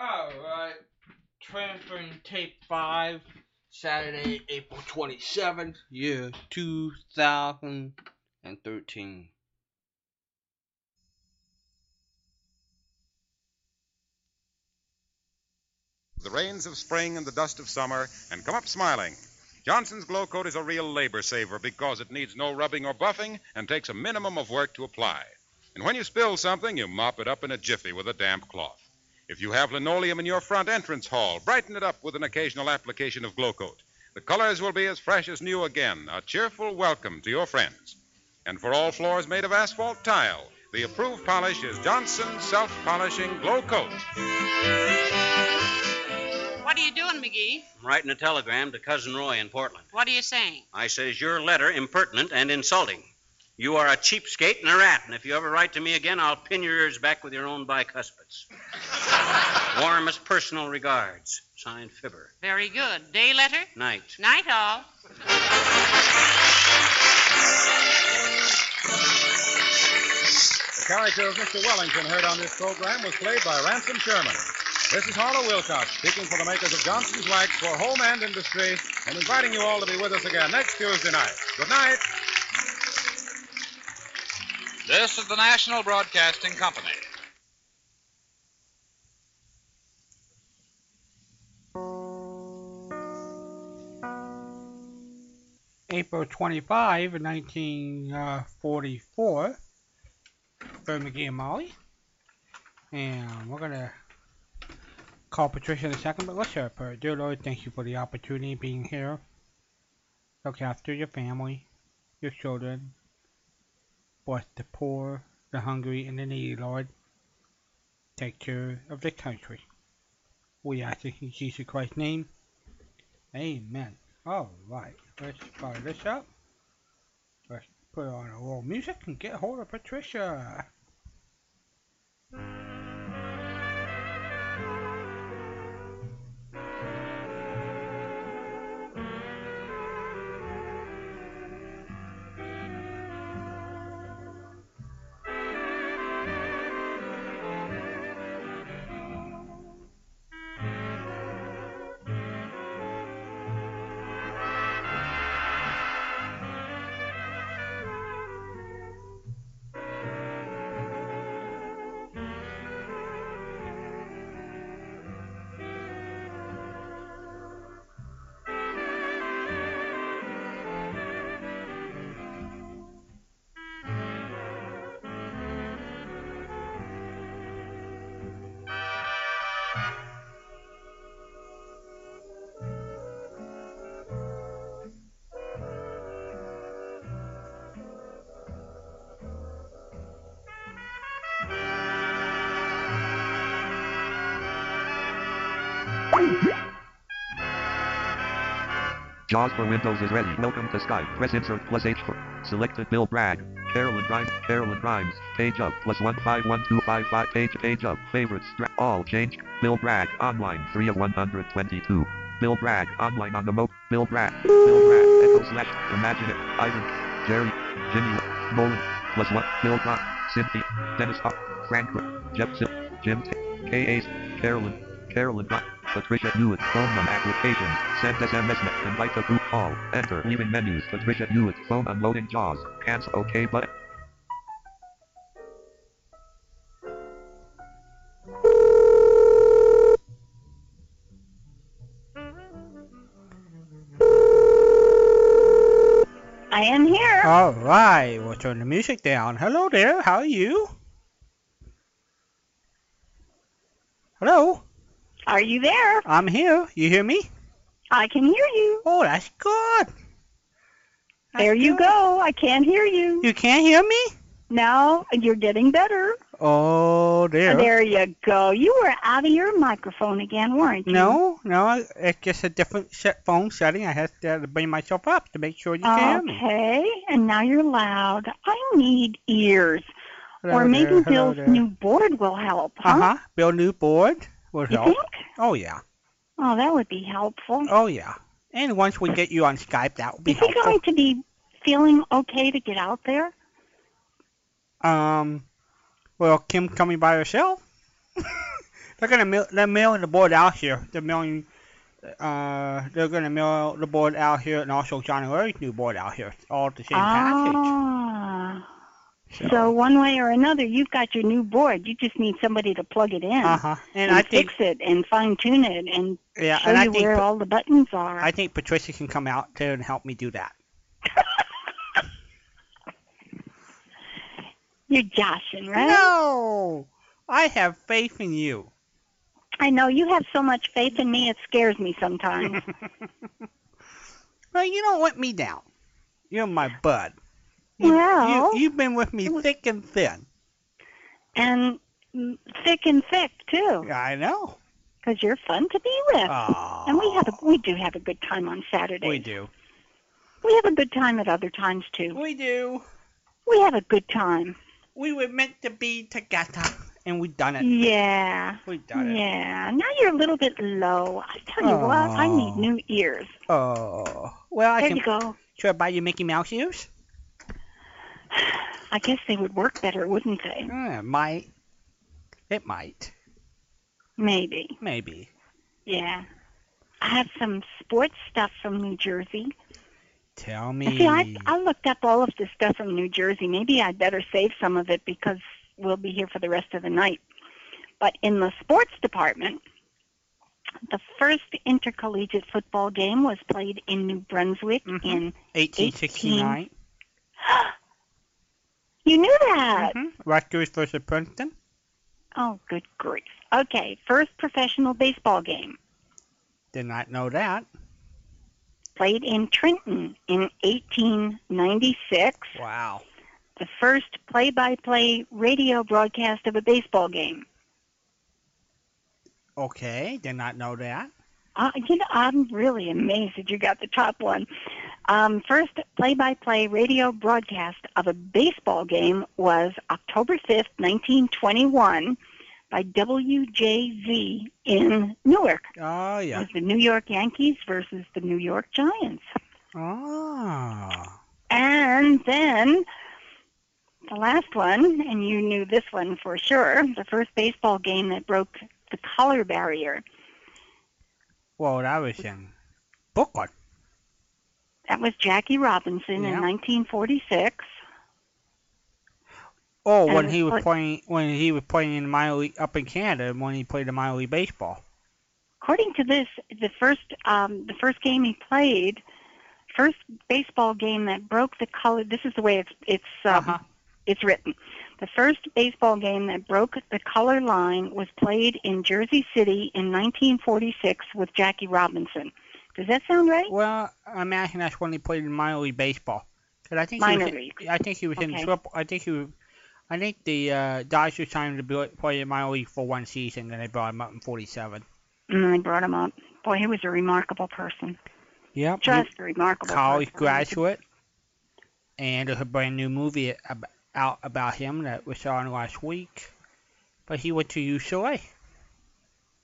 Alright. Transferring tape 5, Saturday, April 27th, year 2013. the rains of spring and the dust of summer and come up smiling. Johnson's Glow Coat is a real labor saver because it needs no rubbing or buffing and takes a minimum of work to apply. And when you spill something, you mop it up in a jiffy with a damp cloth. If you have linoleum in your front entrance hall, brighten it up with an occasional application of Glow Coat. The colors will be as fresh as new again, a cheerful welcome to your friends. And for all floors made of asphalt tile, the approved polish is Johnson's Self Polishing Glow Coat. What are you doing, McGee? I'm writing a telegram to Cousin Roy in Portland. What are you saying? I says your letter impertinent and insulting. You are a cheapskate and a rat, and if you ever write to me again, I'll pin your ears back with your own bicuspids. Warmest personal regards. Signed Fibber. Very good. Day letter? Night. Night all. The character of Mr. Wellington heard on this program was played by Ransom Sherman. This is Harlow Wilcox speaking for the makers of Johnson's Wax for Home and Industry and inviting you all to be with us again next Tuesday night. Good night. This is the National Broadcasting Company. April 25, 1944. Uh, Fred McGee and Molly. And we're going to call Patricia in a second, but let's hear her. Dear Lord, thank you for the opportunity of being here. Look after your family, your children. Bless the poor, the hungry, and the needy, Lord. Take care of the country. We ask it in Jesus Christ's name. Amen. All right, let's fire this up. Let's put on a little music and get hold of Patricia. JAWS for Windows is ready. Welcome to Skype. Press insert plus H for selected Bill Bragg. Carolyn Grimes. Carolyn Grimes. Page up. Plus one five one two five five. Page page up. Favorites. All change. Bill Bragg. Online. Three of one hundred twenty-two. Bill Bragg. Online on the mo. Bill Bragg. Bill Bragg. Echo slash. Imagine it. Ivan. Jerry. Jimmy. Nolan. Plus one. Bill Brock. Cynthia. Dennis Hop. Frank. Jepson. Jim. K. Ace. Carolyn. Carolyn Brock. Patricia Hewitt. Phone number applications. Send SMS. me- Invite the group call. Enter. Leaving menus. Patricia Hewitt. Phone unloading JAWS. Cancel OK button. I am here. All right, we'll turn the music down. Hello there, how are you? Hello, Are you there? I'm here. You hear me? I can hear you. Oh, that's good. That's There you good. go. I can't hear you. You can't hear me? Now you're getting better. Oh, there. There you go. You were out of your microphone again, weren't you? No, no, it's just a different set phone setting. I had to bring myself up to make sure you can hear me. Okay, and now you're loud. I need ears. Hello or maybe there, Bill's there. new board will help, huh? Uh huh. Build new board will You help. think? Oh yeah. Oh, that would be helpful. Oh yeah. And once we get you on Skype, that would be Is he helpful. going to be feeling okay to get out there? Um, well, Kim coming by herself. They're gonna mail. They're mailing the board out here. They're mailing. Uh, they're gonna mail the board out here, and also John and Larry's new board out here. It's all the same package. Ah. So one way or another, you've got your new board. You just need somebody to plug it in Uh huh. And and I think, fix it and fine tune it and yeah, show and I you think, where all the buttons are. I think Patricia can come out there and help me do that. You're joshing, right? No, I have faith in you. I know you have so much faith in me. It scares me sometimes. well, you don't let me down. You're my bud. Well- you, you've been with me thick and thin. and thick and thick too, I know. because you're fun to be with. Oh, And we have a we do have a good time on Saturdays. we do. We have a good time at other times too. We do. We have a good time. We were meant to be together, and we done it. Yeah. We done it. Yeah. Now you're a little bit low. I tell you what, I need new ears. Oh, well, I There can. you go. Should I buy you Mickey Mouse ears? I guess they would work better, wouldn't they? Uh, might. It might. Maybe. Maybe. Yeah. I have some sports stuff from New Jersey. Tell me. See, I, I looked up all of this stuff from New Jersey. Maybe I'd better save some of it because we'll be here for the rest of the night. But in the sports department, the first intercollegiate football game was played in New Brunswick Mhm. in 1869. You knew that. Mhm. Rutgers versus Princeton. Oh, good grief. Okay, first professional baseball game Did not know that. played in Trenton in 1896. Wow. The first play-by-play radio broadcast of a baseball game. Okay, did not know that. Uh, you know, I'm really amazed that you got the top one. Um, first play-by-play radio broadcast of a baseball game was October 5th, 1921, by WJZ in Newark. Oh It yeah. was the New York Yankees versus the New York Giants. Oh. And then the last one, and you knew this one for sure, the first baseball game that broke the color barrier. Well, that was in Brooklyn. That was Jackie Robinson Yeah. in 1946. Oh, And when he was playing when he was playing in minor league up in Canada when he played in minor league baseball. According to this, the first um, the first game he played, first baseball game that broke the color. This is the way it's it's um, Uh-huh. it's written. The first baseball game that broke the color line was played in Jersey City in 1946 with Jackie Robinson. Does that sound right? Well, I imagine that's when he played in minor league baseball. 'Cause I think he Minor in, league. I think he was in Okay. triple. I think he was. I think the uh, Dodgers signed him to play in minor league for one season, then they brought him up in '47. And they brought him up. Boy, he was a remarkable person. Yep. Just a remarkable college person. graduate, and there's a brand new movie ab- out about him that was on last week. But he went to UCLA.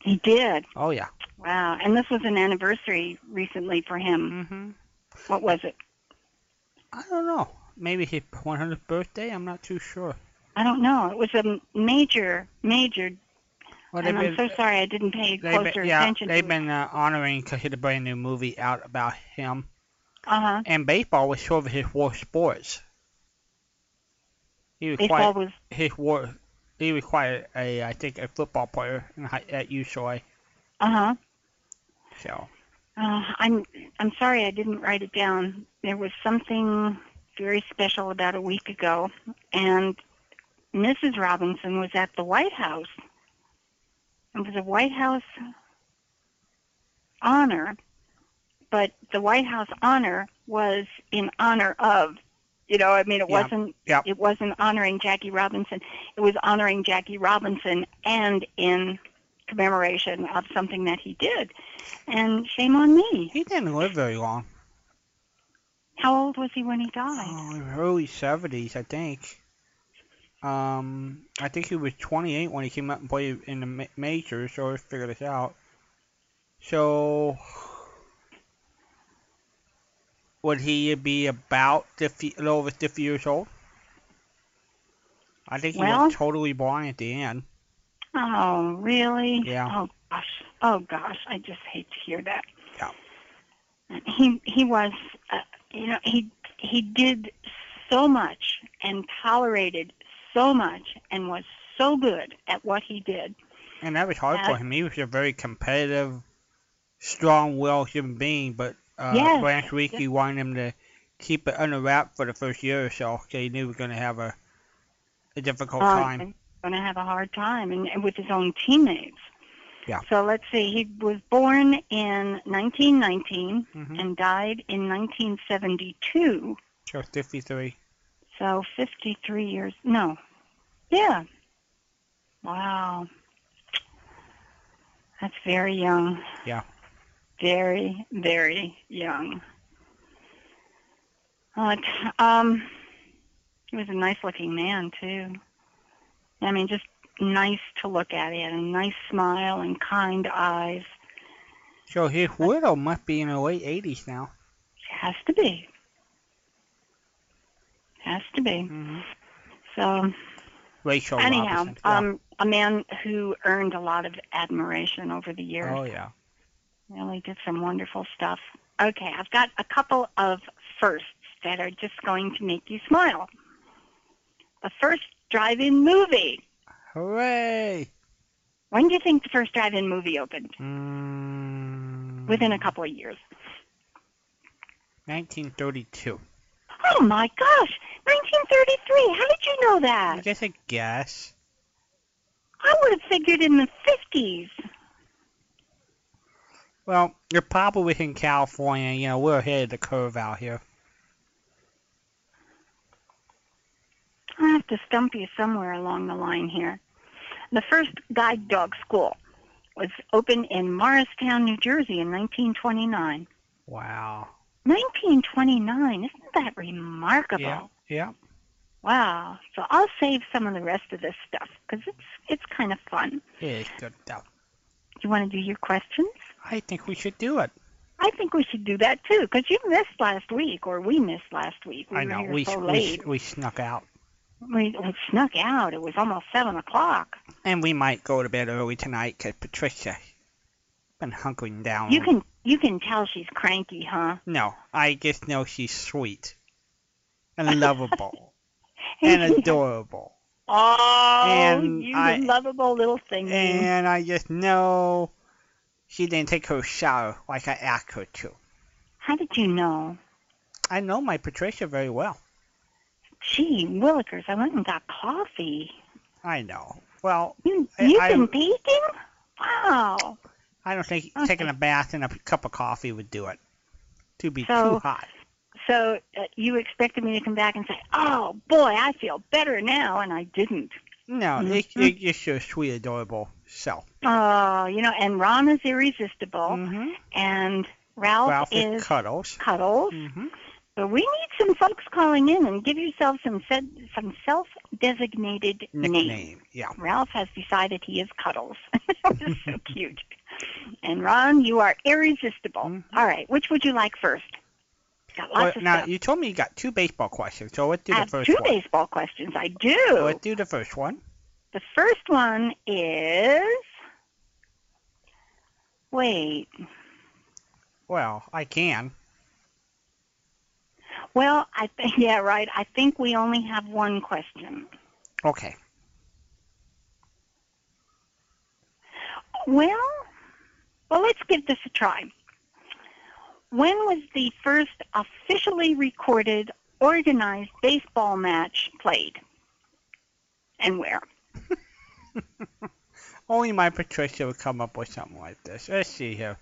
He did. Oh yeah. Wow. And this was an anniversary recently for him. hmm What was it? I don't know. Maybe his 100th birthday. I'm not too sure. I don't know. It was a major, major. Well, and I'm so sorry I didn't pay closer been, yeah, attention they've been uh, honoring because he had a brand new movie out about him. Uh huh. And baseball was sort of his worst sports. He Baseball required was. his war. He required a, I think, a football player in at UCLA. Uh huh. So Uh, I'm. I'm sorry I didn't write it down. There was something very special about a week ago, and Mrs. Robinson was at the White House. It was a White House honor, but the White House honor was in honor of. You know, I mean, it Yeah. wasn't. Yeah. It wasn't honoring Jackie Robinson. It was honoring Jackie Robinson and in commemoration of something that he did. And shame on me. he didn't live very long. How old was he when he died? Oh, early 70s, I think. Um, I think he was 28 when he came up and played in the ma- majors, so let's figure this out. So, would he be about 50, a little over 50 years old? I think he Well- was totally blind at the end. Oh, really? Yeah. Oh gosh. Oh gosh. I just hate to hear that. Yeah. He he was, uh, you know, he he did so much and tolerated so much and was so good at what he did. And that was hard for him. He was a very competitive, strong-willed human being, but uh, Yes, Branch Rickey wanted him to keep it under wrap for the first year or so, so he knew he was going to have a, a difficult Uh, time. Going to have a hard time, and, and with his own teammates. Yeah. So let's see. He was born in 1919 Mhm. and died in 1972. So 53. So 53 years. No. Yeah. Wow. That's very young. Yeah. Very, very young. Uh, t- um, he was a nice-looking man too. I mean, just nice to look at. He had a nice smile and kind eyes. So his widow must be in her late 80s now. She has to be. Has to be. hmm So Rachel anyhow, Robinson. Yeah. um, a man who earned a lot of admiration over the years. oh, yeah. Really did some wonderful stuff. Okay, I've got a couple of firsts that are just going to make you smile. The first drive-in movie. Hooray! When do you think the first drive-in movie opened? Mm, Within a couple of years. 1932. Oh my gosh, 1933. How did you know that? I guess a guess. I would have figured in the 50s. Well, you're probably in California. You know, we're ahead of the curve out here. I have to stump you somewhere along the line here. The first guide dog school was opened in Morristown, New Jersey in 1929. Wow. 1929, isn't that remarkable? Yeah. Yeah. Wow. So I'll save some of the rest of this stuff because it's it's kind of fun. It is good stuff. You want to do your questions? I think we should do it. I think we should do that too because you missed last week or we missed last week. We I were know. We, so we, late. we snuck out. We, we snuck out. It was almost seven o'clock. And we might go to bed early tonight 'cause Patricia been hunkering down. You can you can tell she's cranky, huh? No, I just know she's sweet and lovable and adorable. Oh, And you I- lovable little thing. And I just know she didn't take her shower like I asked her to. How did you know? I know my Patricia very well. Gee, Willikers, I went and got coffee. I know. Well, you, you've I- been baking? Wow. I don't think Okay. taking a bath and a cup of coffee would do it. To be So- too hot. So uh, you expected me to come back and say, "Oh boy, I feel better now," and I didn't. No, Mhm. it's, it's just your sweet, adorable self. Oh, you know, and Ron is irresistible, Mm-hmm. and Ralph, Ralph is Cuddles. Cuddles. Mm-hmm. So we need some folks calling in and give yourself some said, some self-designated. Nickname. Yeah. Ralph has decided he is Cuddles. So cute. And Ron, you are irresistible. Mhm. All right, which would you like first? Got Well, of now stuff. you told me you got two baseball questions, so let's do I the first two one. baseball questions. I do. Let's do the first one. The first one is. Wait. Well, I can. Well, I think yeah, right. I think we only have one question. Okay. Well, well, let's give this a try. When was the first officially recorded organized baseball match played? And where? Only my Patricia would come up with something like this. Let's see here.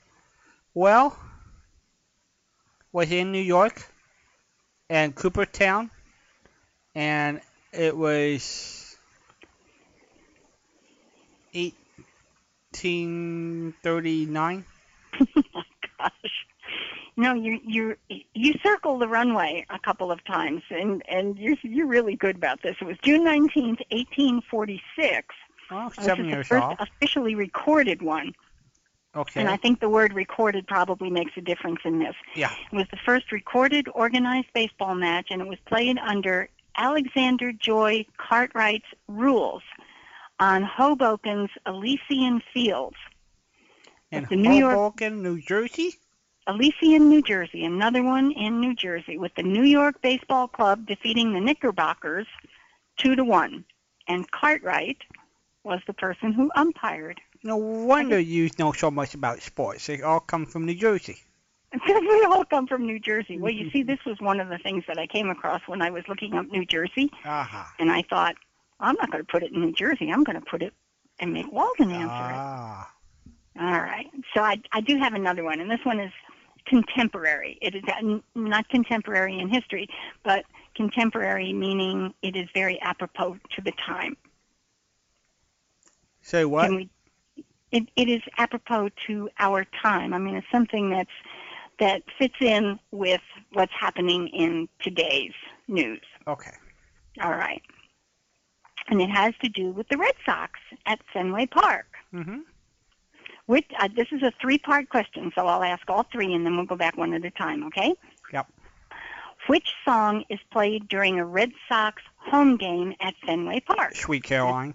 Well, was in New York and Cooperstown, and it was 1839. No, you you you circle the runway a couple of times, and and you're you're really good about this. It was June nineteenth, eighteen forty six. Oh, seven the first off. officially recorded one, Okay. and I think the word recorded probably makes a difference in this. Yeah. It was the first recorded organized baseball match, and it was played under Alexander Joy Cartwright's rules. on Hoboken's Elysian Fields. In the New York- Hoboken, New Jersey? Elysian, New Jersey, another one in New Jersey, with the New York Baseball Club defeating the Knickerbockers two to one. And Cartwright was the person who umpired. No wonder you know so much about sports. They all come from New Jersey. Because we all come from New Jersey. Well, you see, this was one of the things that I came across when I was looking up New Jersey, Aha. and I thought, I'm not going to put it in New Jersey. I'm going to put it and make Walden answer it. Ah. All right. So I, I do have another one, and this one is contemporary. It is not contemporary in history, but contemporary meaning it is very apropos to the time. Say what? We, it, it is apropos to our time. I mean, it's something that's that fits in with what's happening in today's news. Okay. All right. And it has to do with the Red Sox at Fenway Park. Mm-hmm. Which, uh, this is a three-part question, so I'll ask all three, and then we'll go back one at a time, okay? Yep. Which song is played during a Red Sox home game at Fenway Park? Sweet Caroline.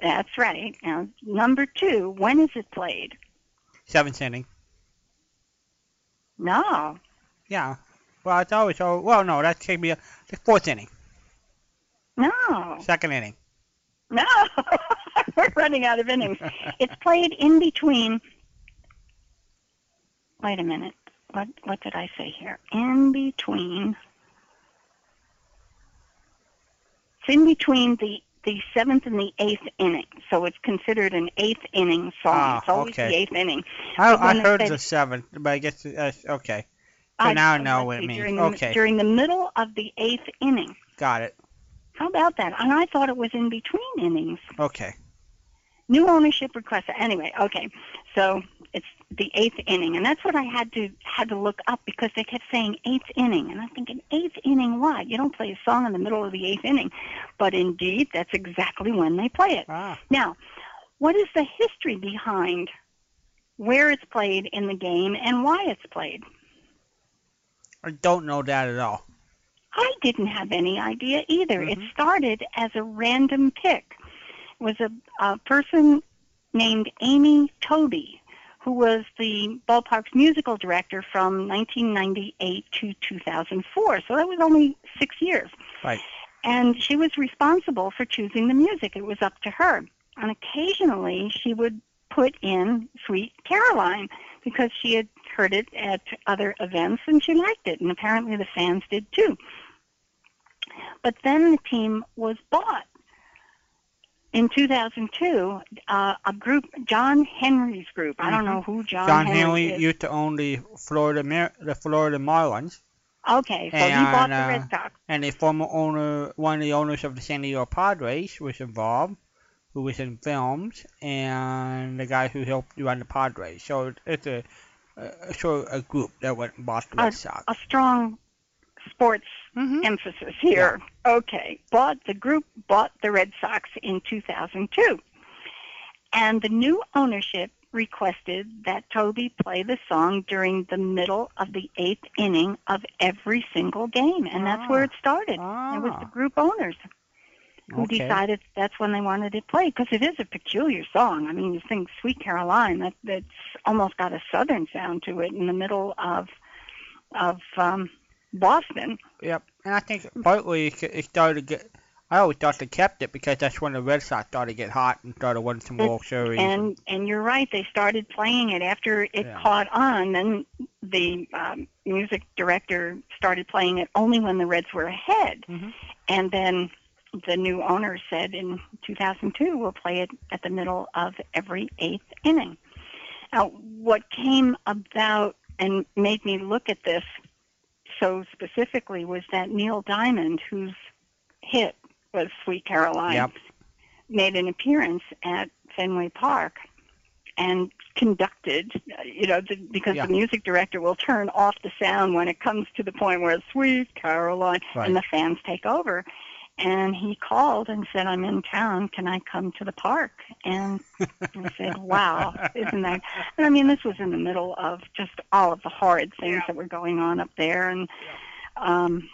That's right. Now, number two, when is it played? Seventh inning. No. Yeah. Well, it's always oh well no, that me a the fourth inning. No. Second inning. No. We're running out of innings. It's played in between. Wait a minute. What what did I say here? In between. It's in between the the seventh and the eighth inning, so it's considered an eighth inning song. Ah, it's always okay. the eighth inning. I, I heard the seventh, but I guess uh, okay. So I- now I know what it means. During the, Okay, during the middle of the eighth inning. got it. How about that? And I thought it was in between innings. Okay. New ownership request. Anyway, okay. So it's the eighth inning, and that's what I had to had to look up because they kept saying eighth inning, and I'm thinking eighth inning. Why? You don't play a song in the middle of the eighth inning, but indeed, that's exactly when they play it. Ah. Now, what is the history behind where it's played in the game and why it's played? I don't know that at all. I didn't have any idea either. It Mhm. started as a random pick. Was a, a person named Amy Tobey, who was the ballpark's musical director from 1998 to 2004. So that was only six years. Right. And she was responsible for choosing the music. It was up to her. And occasionally she would put in Sweet Caroline because she had heard it at other events and she liked it. And apparently the fans did too. But then the team was bought. In 2002, uh, a group, John Henry's group. I don't know who John, John Henry Henley is. used to own the Florida Mar- the Florida Marlins, Okay, so he and, bought the uh, Red Sox. and the former owner, one of the owners of the San Diego Padres, was involved, who was in films, and the guy who helped run the Padres. So it's a, a sort of a group that went and bought the Red Sox. A strong sports Mhm. emphasis here. Okay, bought the group bought the Red Sox in 2002, and the new ownership requested that Tobey play the song during the middle of the eighth inning of every single game, and that's where Ah. it started. It was the Ah. group owners who Okay. decided that's when they wanted it played because it is a peculiar song. I mean, you think "Sweet Caroline" that that's almost got a southern sound to it in the middle of of um, Boston. Yep, and I think partly it started to get. I always thought they kept it because that's when the Red Sox started to get hot and started winning some World Series. And and you're right, they started playing it after it Yeah. caught on. Then the um, music director started playing it only when the Reds were ahead, Mhm. and then the new owner said in 2002 we'll play it at the middle of every eighth inning. Now, what came about and made me look at this so specifically was that Neil Diamond, whose hit was Sweet Caroline, Yep. made an appearance at Fenway Park and conducted, you know, the, because Yeah. the music director will turn off the sound when it comes to the point where it's Sweet Caroline Right. and the fans take over. And he called and said, I'm in town. Can I come to the park? And I said, wow, isn't that? And I mean, this was in the middle of just all of the horrid things that were going on up there. And um,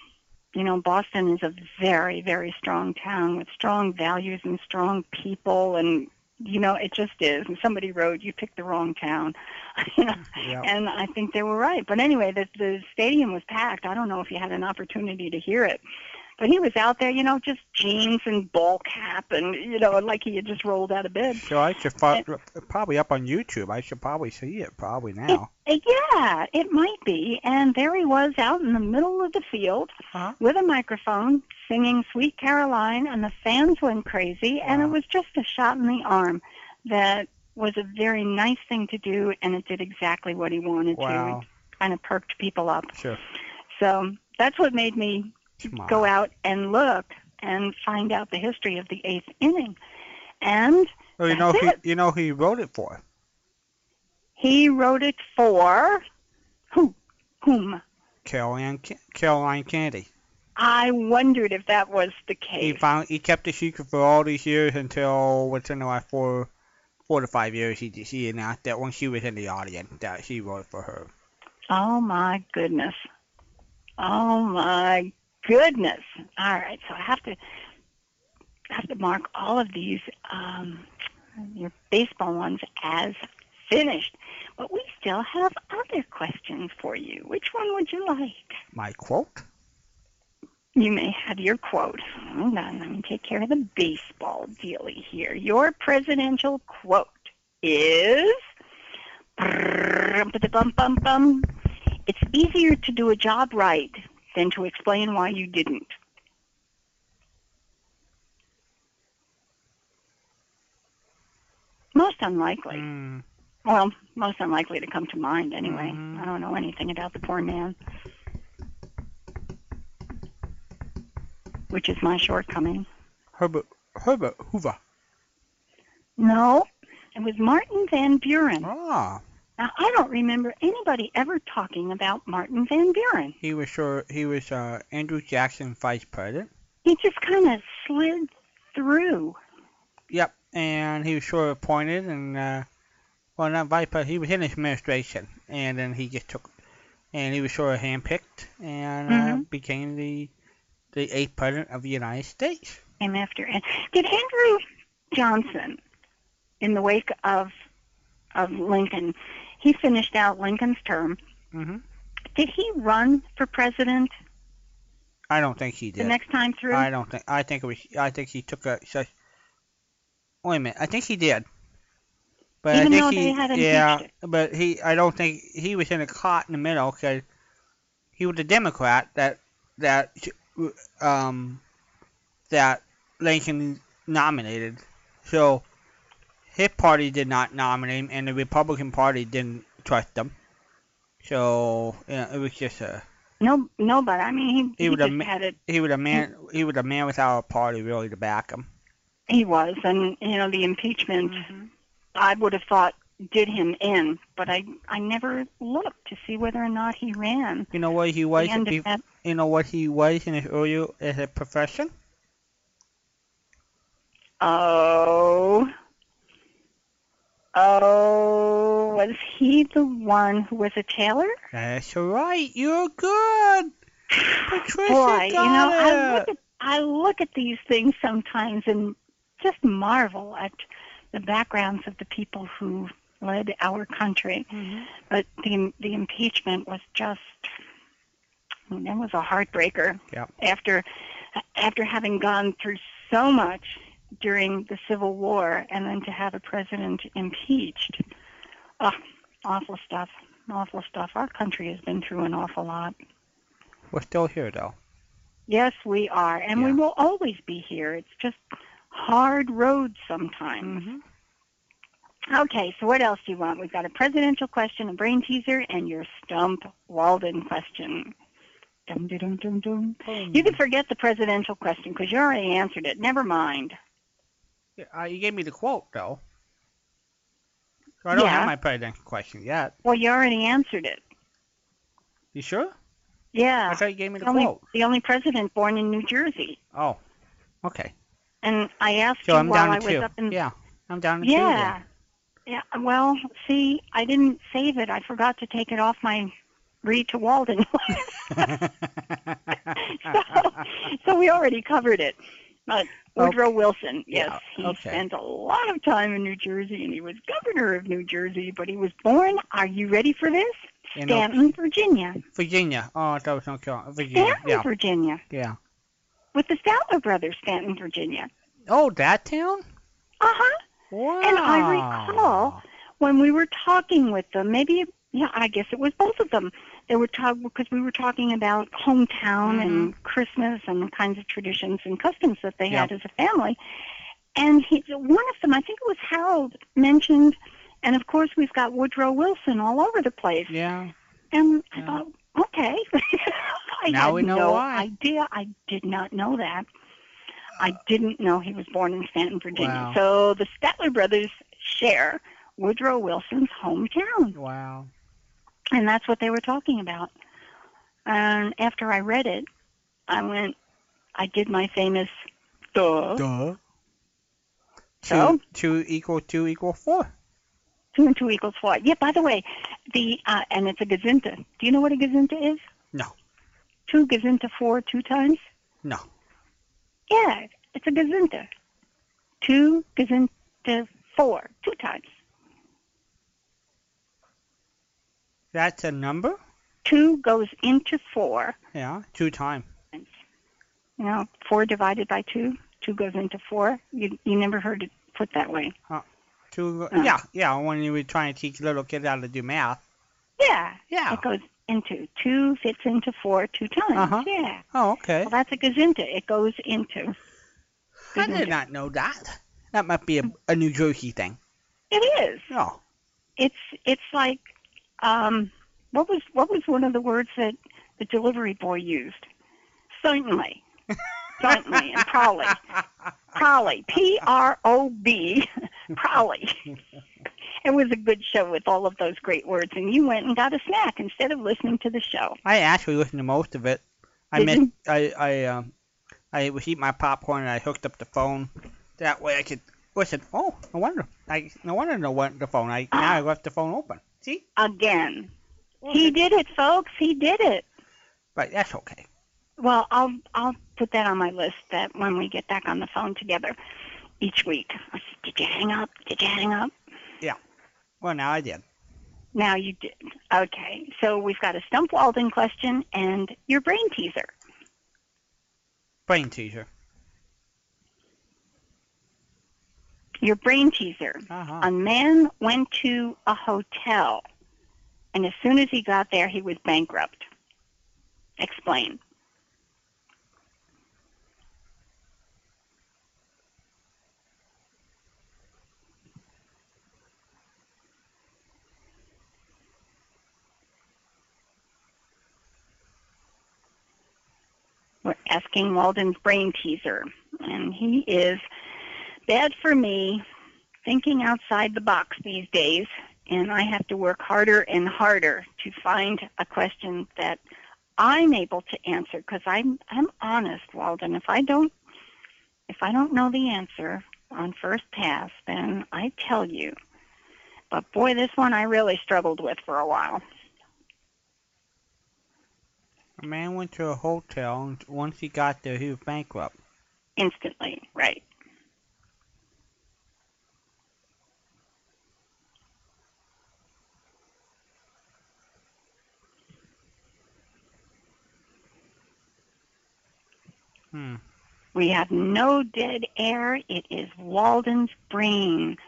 you know, Boston is a very, very strong town with strong values and strong people and you know, it just is. And somebody wrote, "You picked the wrong town," you know, Yeah. and I think they were right. But anyway, the the stadium was packed. I don't know if you had an opportunity to hear it, but he was out there, you know, just jeans and ball cap, and you know, like he had just rolled out of bed. So I should fo- probably up on YouTube. I should probably see it probably now. Uh, Yeah, it might be. And there he was out in the middle of the field Uh-huh. with a microphone singing Sweet Caroline, and the fans went crazy. And it was just a shot in the arm that was a very nice thing to do, and it did exactly what he wanted Wow. to. It kind of perked people up. Sure. So that's what made me Go out and look and find out the history of the eighth inning. And Well, you know it. you know who he wrote it for. he wrote it for who? Whom? Caroline Ca- Caroline Kennedy. I wondered if that was the case. He found he kept the secret for all these years until within the last four four to five years he he announced that when she was in the audience that he wrote it for her. Oh my goodness. Oh my goodness. All right, so I have to I have to mark all of these um, your baseball ones as finished. But we still have other questions for you. Which one would you like? My quote. You may have your quote. Hold on, let me take care of the baseball dealy here. Your presidential quote is. It's easier to do a job right than to explain why you didn't. Most unlikely. Mm, Well, most unlikely to come to mind anyway. Mhm. I don't know anything about the poor man. Which is my shortcoming. Herbert Herbert Hoover. No, it was Martin Van Buren. Ah, Now, I don't remember anybody ever talking about Martin Van Buren. he was sure he was uh, Andrew Jackson vice president. He just kind of slid through. Yep, and he was sort of appointed and uh, well not vice president. He was in his administration, and then he just took and he was sort of handpicked and uh, Mhm. became the the eighth president of the United States. Came after. And did Andrew Johnson, in the wake of of Lincoln, he finished out Lincoln's term. hmm Did he run for president I don't think he did. the next time through? I don't think. I think it was. I think he took a. Such, wait a minute. I think he did. But Even I think though he, they had yeah, but he. I don't think he was in a caught in the middle because he was a Democrat that that um that Lincoln nominated. So his party did not nominate him, and the Republican Party didn't trust him. So yeah, it was just a. No, no, but I mean, he, He he would just admit- had it. He was a man. He was a man without a party really to back him. He was, and you know, the impeachment. Mm-hmm. I would have thought did him in, but I I never looked to see whether or not he ran. You know what he was? The end of bef- that- You know what he was in his earlier as a profession? Oh. Oh, was he the one who was a tailor? That's right. You're good. Patricia Boy, you know, I look at I look at these things sometimes and just marvel at the backgrounds of the people who led our country. Mhm. But the the impeachment was just I mean, that was a heartbreaker. Yep. After after having gone through so much during the Civil War and then to have a president impeached. Oh, awful stuff. Awful stuff. Our country has been through an awful lot. We're still here though. Yes, we are. And we will always be here. It's just hard road sometimes. Mm-hmm. Okay, so what else do you want? We've got a presidential question, a brain teaser, and your Stump Walden question. Dum, dum, dum, dum. You can forget the presidential question because you already answered it. Never mind. Uh, you gave me the quote though. So I don't Yeah. have my presidential question yet. Well, you already answered it. You sure? Yeah. I thought you gave me the the only, quote. the only president born in New Jersey. Oh. Okay. And I asked So you I'm while down I was two. up in Yeah. I'm down to two. Yeah. Yeah. Well, see, I didn't save it. I forgot to take it off my read to Walden so, so we already covered it. But Woodrow Wilson, yes, Yeah, he spent a lot of time in New Jersey, and he was governor of New Jersey. But he was born. Are you ready for this? Know, Staunton, Virginia. Virginia. Oh, that was Carolina. Virginia. Staunton, Yeah. Virginia, Yeah. with the Statler brothers, Staunton, Virginia. Oh, that town? Uh huh. Wow. And I recall when we were talking with them, maybe yeah, I guess it was both of them. They were talking because we were talking about hometown and mm-hmm. Christmas and the kinds of traditions and customs that they had as a family. And he, one of them, I think it was Harold, mentioned, and of course we've got Woodrow Wilson all over the place. Yeah. And I Yeah. thought, okay, I Now had we know no why. idea. I did not know that. I didn't know he was born in Staunton, Virginia. Wow. So the Statler brothers share Woodrow Wilson's hometown, Wow. And that's what they were talking about. And after I read it, I went, I did my famous duh. Duh. So? Two, two equal two equal four. Two and two equals four. Yeah. By the way, the uh, and it's a gazinta. Do you know what a gazinta is? No. Two gazinta four two times. No. Yeah, it's a gazinta. Two gazinta four, two times. That's a number? Two goes into four. Yeah. Two times. You know, four divided by two. Two goes into four. You you never heard it put that way. Two. Uh. Yeah. Yeah. When you were trying to teach little kids how to do math. Yeah. Yeah. It goes into two fits into four two times. Uh-huh. Yeah. Oh, okay. Well, that's a gazinta. It goes into. I did not know that. That might be a, a New Jersey thing. It is. Oh. It's it's like um what was what was one of the words that the delivery boy used? Certainly. Certainly and probably. Probably. P R O B probably. It was a good show with all of those great words and you went and got a snack instead of listening to the show. I actually listened to most of it. I Did missed. I I um. I was eating my popcorn and I hooked up the phone. That way I could listen. Oh, no wonder. I no wonder no went the phone. I now I left the phone open. See, Again. He did it, folks. He did it. but that's okay. Well, I'll I'll put that on my list that when we get back on the phone together each week. I said, Did you hang up? Did you hang up? Yeah. Well, now I did. Now you did. Okay. So we've got a Stump Walden question and your brain teaser. Brain teaser. Your brain teaser. Uh-huh. A man went to a hotel, and as soon as he got there, he was bankrupt. Explain. We're asking Walden's brain teaser, and he is bad for me, thinking outside the box these days, and I have to work harder and harder to find a question that I'm able to answer because I'm I'm honest, Walden. If I don't if I don't know the answer on first pass, then I tell you. But boy, this one I really struggled with for a while. A man went to a hotel, and once he got there, he was bankrupt. Instantly, right. Hmm. We have no dead air. It is Walden's brain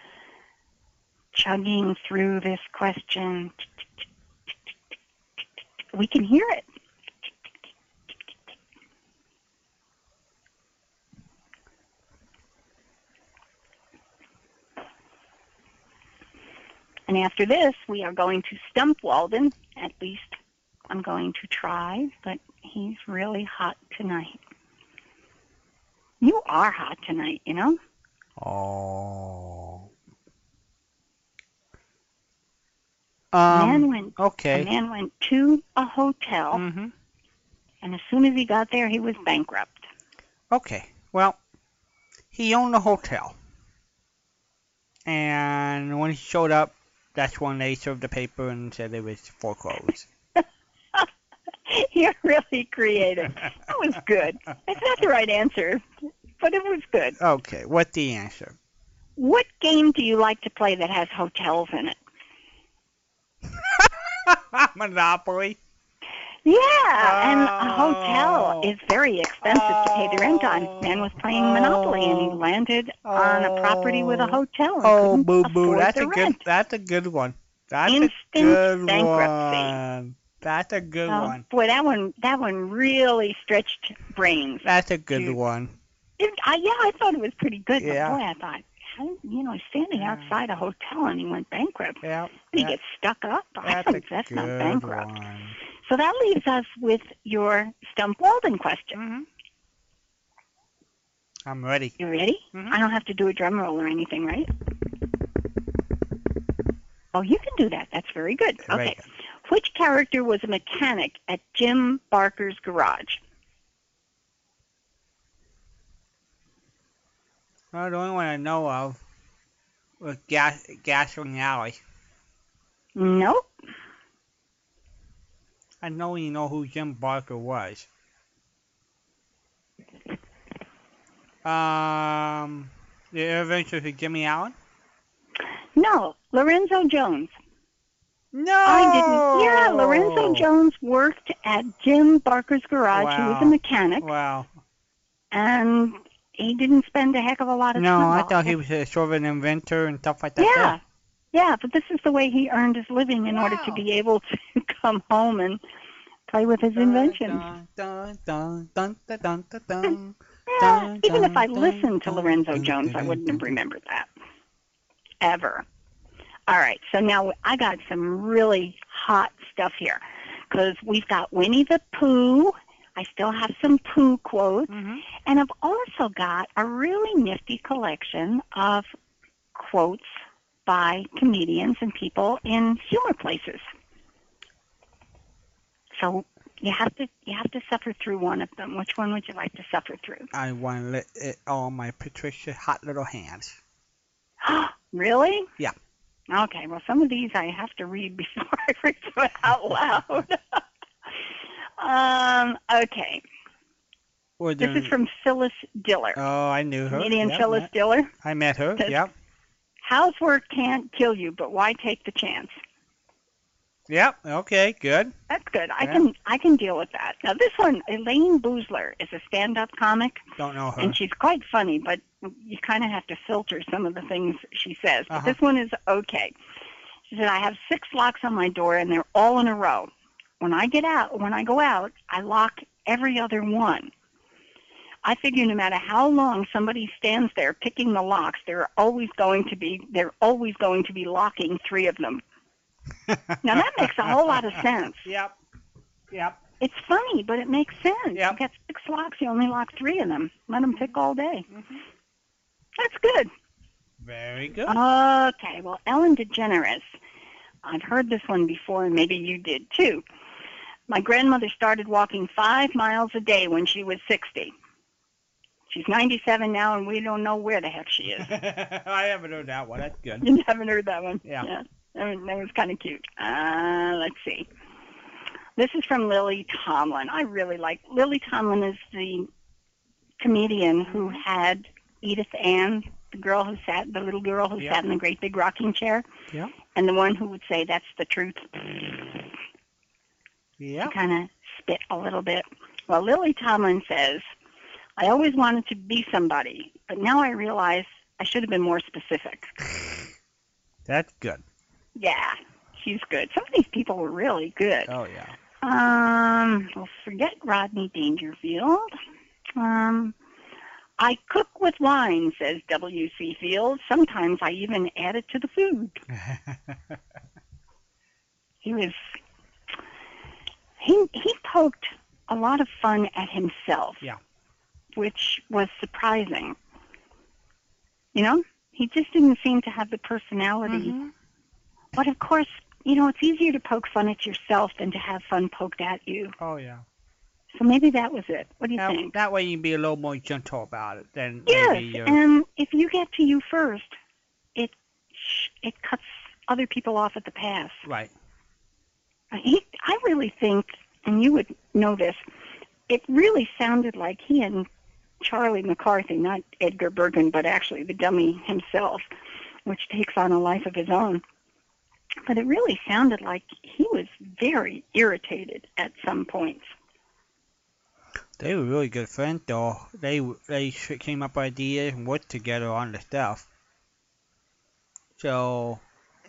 chugging through this question. We can hear it. And after this, we are going to stump Walden. At least I'm going to try, but he's really hot tonight. You are hot tonight, you know? Oh. A man Um. went a man went to a hotel Mhm. and as soon as he got there he was bankrupt. Okay. Well, he owned a hotel, and when he showed up, that's when they served the paper and said it was foreclosed. You're really creative. That was good. It's not the right answer, but it was good. Okay, what the answer? What game do you like to play that has hotels in it? Monopoly. Yeah, and a oh. hotel Oh. is very expensive to pay the rent on. Oh. Man was playing Monopoly and he landed on a property with a hotel and Oh, boo boo. That's a good. rent. That's a good one. That's Instant a good bankruptcy. one. That's a good Oh, one. boy, that one that one really stretched brains. That's a good Dude. one. It, I, yeah, I thought it was pretty good. Yeah. But boy, I thought, how, you know, standing Yeah. outside a hotel and he went bankrupt. Yeah. Did he that- get stuck up? I that's a think that's good not bankrupt. one. So that leaves us with your Stump Walden question. hmm I'm ready. You ready? Mhm. I don't have to do a drum roll or anything, right? Oh, you can do that. That's very good. Very Okay. Which character was a mechanic at Jim Barker's garage? Well, the only one I know of was Gas Gasoline Alley. Nope. I know you know who Jim Barker was. Um, the Adventures of Jimmy Allen. No. Lorenzo Jones. No, I didn't. Yeah, Lorenzo Jones worked at Jim Barker's garage. Wow. He was a mechanic, Wow. and he didn't spend a heck of a lot of No, time. No, I thought he was a sort of an inventor and stuff like that. Yeah, yeah, but this is the way he earned his living in order to be able to come home and play with his inventions. Dun, dun, dun. Yeah, even if I listened to Lorenzo Jones, I wouldn't have remembered that. Ever. All right, so now I got some really hot stuff here because we've got Winnie the Pooh. I still have some Pooh quotes. Mhm. And I've also got a really nifty collection of quotes by comedians and people in humor places. So you have to you have to suffer through one of them. Which one would you like to suffer through? I want to let it all my Patricia hot little hands. really? Yeah. Okay. Well, some of these I have to read before I read them out loud. um. Okay. This is from Phyllis Diller. Oh, I knew her. Comedian Yep, Phyllis met- Diller. I met her. Says- Yep. Housework can't kill you, but why take the chance? Yep. Okay. Good. That's good. I Yeah. can I can deal with that. Now this one, Elayne Boosler is a stand-up comic, Don't know her. and she's quite funny, but you kind of have to filter some of the things she says. But Uh-huh. this one is okay. She said, "I have six locks on my door, and they're all in a row. When I get out, when I go out, I lock every other one. I figure no matter how long somebody stands there picking the locks, they're always going to be they're always going to be locking three of them. Now that makes a whole lot of sense. Yep. Yep. It's funny, but it makes sense. Yep. You got six locks, you only lock three of them. Let them pick all day. Mhm. That's good. Very good. Okay, well, Ellen DeGeneres. I've heard this one before, and maybe you did too. My grandmother started walking five miles a day when she was 60. She's 97 now, and we don't know where the heck she is. I haven't heard that one. That's good. You haven't heard that one? Yeah. Was, that was kind of cute. Uh, let's see. This is from Lily Tomlin. I really like Lily Tomlin is the comedian who had Edith Ann, the girl who sat, the little girl who Yeah. sat in the great big rocking chair, Yeah. and the one who would say, "That's the truth." Yeah. kind of spit a little bit. Well, Lily Tomlin says, I always wanted to be somebody, but now I realize I should have been more specific. That's good. Yeah, she's good. Some of these people were really good. Oh yeah. Um, well, forget Rodney Dangerfield. Um, I cook with wine, says W.C. Fields. Sometimes I even add it to the food. He was he he poked a lot of fun at himself. Yeah. Which was surprising. You know? He just didn't seem to have the personality. Mhm. But of course, you know, it's easier to poke fun at yourself than to have fun poked at you. Oh yeah. So maybe that was it. What do you That, think? that way you can be a little more gentle about it than Yes, maybe you're. and if you get to you first, it it cuts other people off at the pass. Right. Uh, he, I really think and you would know this, it really sounded like he and Charlie McCarthy, not Edgar Bergen, but actually the dummy himself, which takes on a life of his own. But it really sounded like he was very irritated at some points. They were really good friends, though. They they came up with ideas and worked together on the stuff. So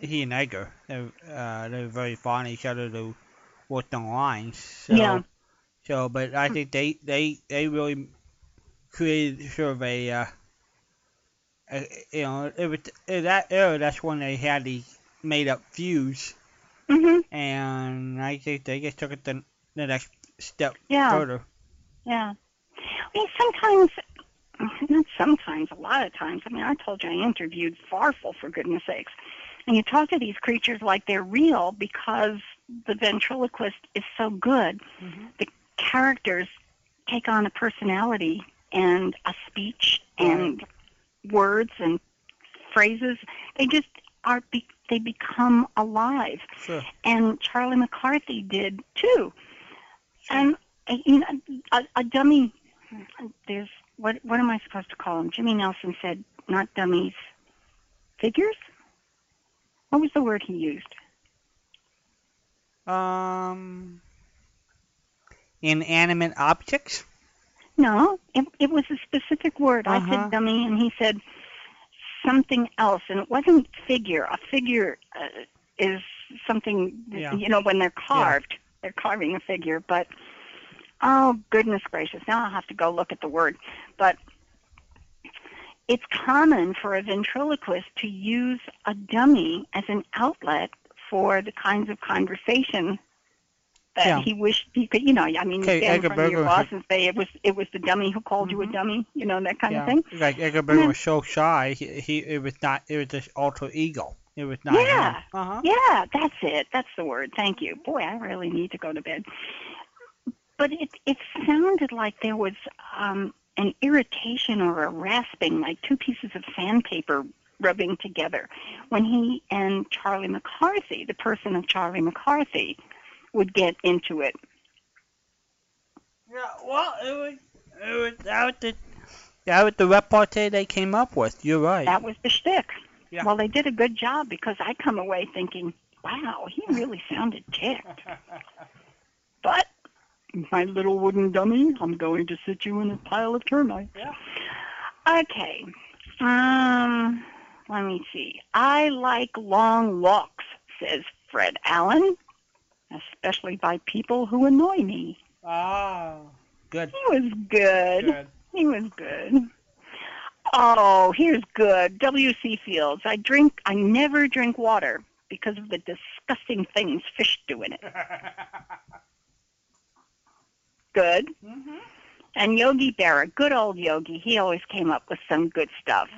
he and Edgar, they uh, they were very fond of each other. They worked on lines. So, Yeah. So, but I think they they they really created sort of a, uh, a you know, it was in that era. That's when they had these made up feuds, hmm and I think they just took it the, the next step Yeah. further. Yeah. I mean, sometimes, not sometimes, a lot of times. I mean, I told you I interviewed Farfel, for goodness sakes. And you talk to these creatures like they're real because the ventriloquist is so good. The characters take on a personality and a speech and words and phrases. They just are, be, they become alive Sure. and Charlie McCarthy did too. And uh, you know, a, a dummy. There's what? What am I supposed to call him? Jimmy Nelson said, "Not dummies, figures." What was the word he used? Um, inanimate objects. No, it, it was a specific word. I Uh-huh. said dummy, and he said something else, and it wasn't figure. A figure uh, is something Yeah. you know when they're carved. They're carving a figure, but oh goodness gracious! Now I'll have to go look at the word. But it's common for a ventriloquist to use a dummy as an outlet for the kinds of conversation that Yeah. he wished he could. You know, I mean, you Okay, stand in front of your boss and say it was it was the dummy who called you a dummy. You know that kind yeah. of thing. Like Edgar Bergen then- was so shy, he, he it was not it was just alter ego. It was not Yeah. Uh-huh. Yeah, that's it. That's the word. Thank you. Boy, I really need to go to bed. But it it sounded like there was um, an irritation or a rasping, like two pieces of sandpaper rubbing together, when he and Charlie McCarthy, the person of Charlie McCarthy, would get into it. Yeah, well, it was it was that was the that was the repartee they came up with. You're right. That was the shtick. Yeah. Well, they did a good job because I come away thinking, wow, he really sounded ticked. But my little wooden dummy, I'm going to sit you in a pile of termites. Yeah. Okay. Um, let me see. I like long walks, says Fred Allen, especially by people who annoy me. Ah, good. He was good. Good. He was good. Oh, here's good. W.C. Fields. I drink. I never drink water because of the disgusting things fish do in it. Good. Mm-hmm. And Yogi Berra, good old Yogi, he always came up with some good stuff.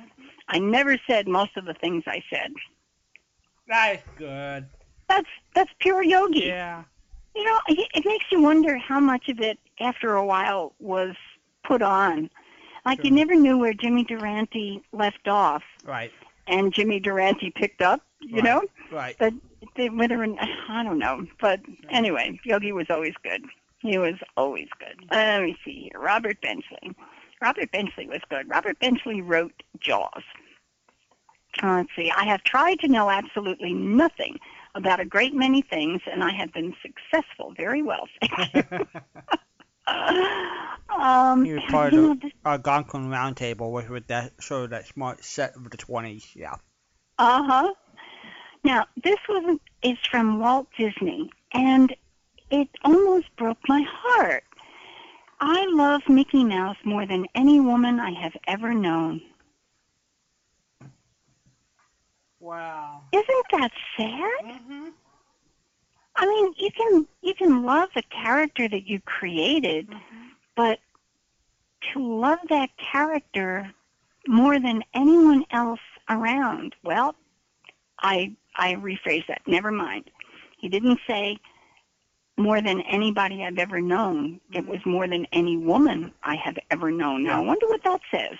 I never said most of the things I said. That's good. That's that's pure Yogi. Yeah. You know, it, it makes you wonder how much of it, after a while, was put on. Like you never knew where Jimmy Durante left off, Right. and Jimmy Durante picked up. You Right. know, Right. but they, whether or I don't know. But anyway, Yogi was always good. He was always good. Let me see here. Robert Benchley. Robert Benchley was good. Robert Benchley wrote Jaws. Uh, let's see. I have tried to know absolutely nothing about a great many things, and I have been successful very well. Thank you. um, He was part you know, of this- Algonquin Roundtable, which was that sort of that smart set of the twenties. Yeah. Uh huh. Now this one is from Walt Disney, and it almost broke my heart. I love Mickey Mouse more than any woman I have ever known. Wow. Isn't that sad? Mm-hmm. I mean, you can you can love the character that you created, but to love that character more than anyone else around, well, I I rephrase that. Never mind. He didn't say more than anybody I've ever known. It was more than any woman I have ever known. Now, I wonder what that says.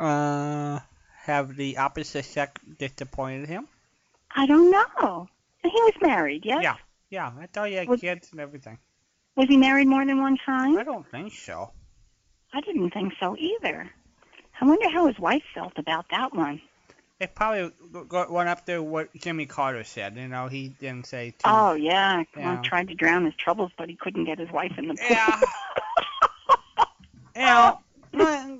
Uh, have the opposite sex disappointed him? I don't know. He was married, yes? Yeah. Yeah, I thought he had Was- kids and everything. Was he married more than one time? I don't think so. I didn't think so either. I wonder how his wife felt about that one. It probably went up to what Jimmy Carter said. You know, he didn't say too. Oh yeah, well, tried to drown his troubles, but he couldn't get his wife in the pool. Yeah. You know,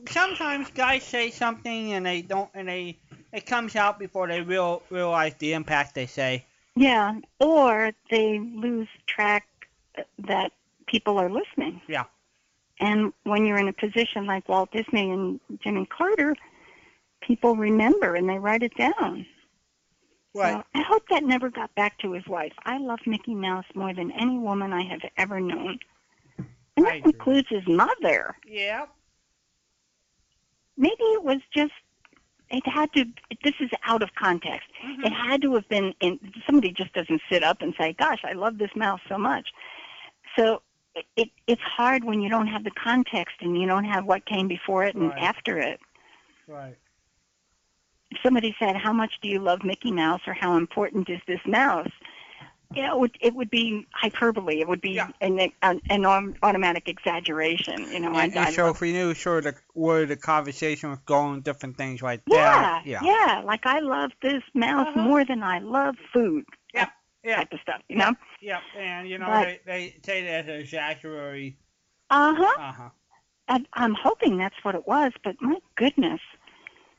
sometimes guys say something and they don't, and they it comes out before they real realize the impact they say. yeah, or they lose track that people are listening. Yeah. And when you're in a position like Walt Disney and Jimmy Carter, people remember and they write it down. Right. So I hope that never got back to his wife. I love Mickey Mouse more than any woman I have ever known. And that includes his mother. Yeah. Maybe it was just, it had to, this is out of context. Mm-hmm. It had to have been, in, somebody just doesn't sit up and say, gosh, I love this mouse so much. So it, it it's hard when you don't have the context and you don't have what came before it and Right. after it. Right. if somebody said, "How much do you love Mickey Mouse?" or "How important is this mouse?" You know, it would, it would be hyperbole. It would be Yeah. an, an, an au- automatic exaggeration. You know, And, I, I and so love- if we knew sure the, where the conversation was going, different things right there. yeah, Yeah. yeah, Like I love this mouse Uh-huh. more than I love food. Yeah, yeah. type of stuff. You know. Yeah. And you know But- they, they say that as exaggeratory. Uh huh. Uh huh. I, I'm hoping that's what it was, but my goodness,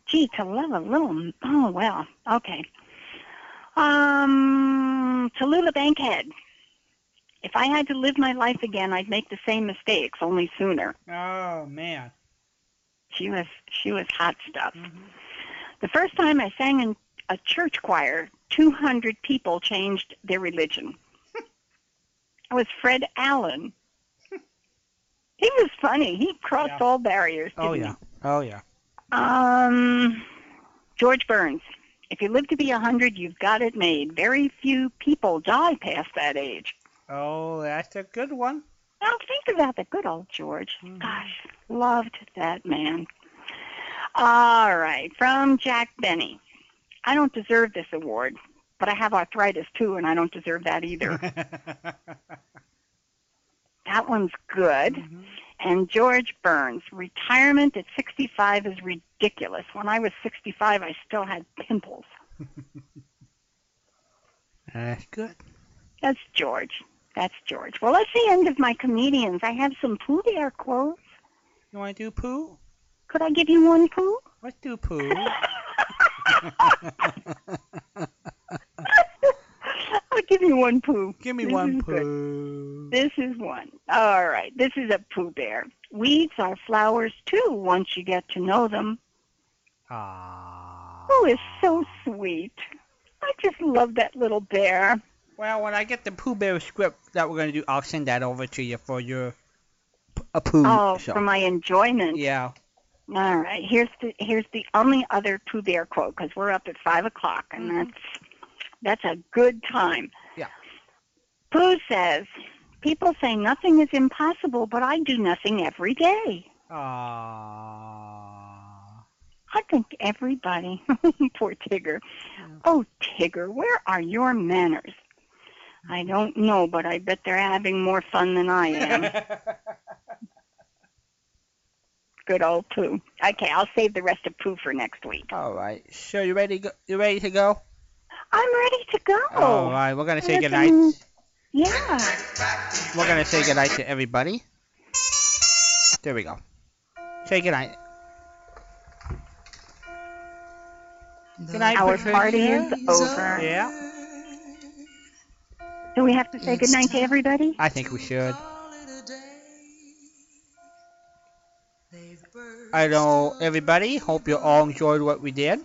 gee, to love a little. Oh well, okay. Um, Tallulah Bankhead. If I had to live my life again, I'd make the same mistakes, only sooner. Oh man. She was she was hot stuff. Mhm. The first time I sang in a church choir, 200 people changed their religion. It was Fred Allen. He was funny. He crossed Yeah. all barriers. Oh yeah. Oh yeah. Um, George Burns. If you live to be a 100, you've got it made. Very few people die past that age. Oh, that's a good one. Now think about the good old George. Mhm. Gosh, loved that man. All right, from Jack Benny. I don't deserve this award, but I have arthritis too, and I don't deserve that either. that one's good. Mhm. And George Burns. Retirement at 65 is ridiculous. When I was 65, I still had pimples. That's good. That's George. That's George. Well, that's the end of my comedians. I have some poo Bear quotes. You want to do poo? Could I give you one, poo? Let's do poo. Give me one poo. Give me This one is good. poo. This is one. All right. This is a poo Bear. Weeds are flowers too once you get to know them. Ah. Oh, it's so sweet. I just love that little bear. Well, when I get the Pooh Bear script that we're gonna do, I'll send that over to you for your a poo. Oh, show. for my enjoyment. Yeah. All right. Here's the here's the only other Pooh Bear quote because we're up at five o'clock and Mhm. that's that's a good time. Yeah. Pooh says, "People say nothing is impossible, but I do nothing every day." Ah. I think everybody. Poor Tigger. Oh, Tigger, where are your manners? I don't know, but I bet they're having more fun than I am. Good old Pooh. Okay, I'll save the rest of Pooh for next week. All right. So you ready? Go? You ready to go? I'm ready to go. All right. We're gonna say Listen, goodnight. Yeah. We're gonna say goodnight to everybody. There we go. Say goodnight. Good night, Our Patricia. party is over. Yeah. Do we have to say goodnight to everybody? I think we should. I know everybody. Hope you all enjoyed what we did.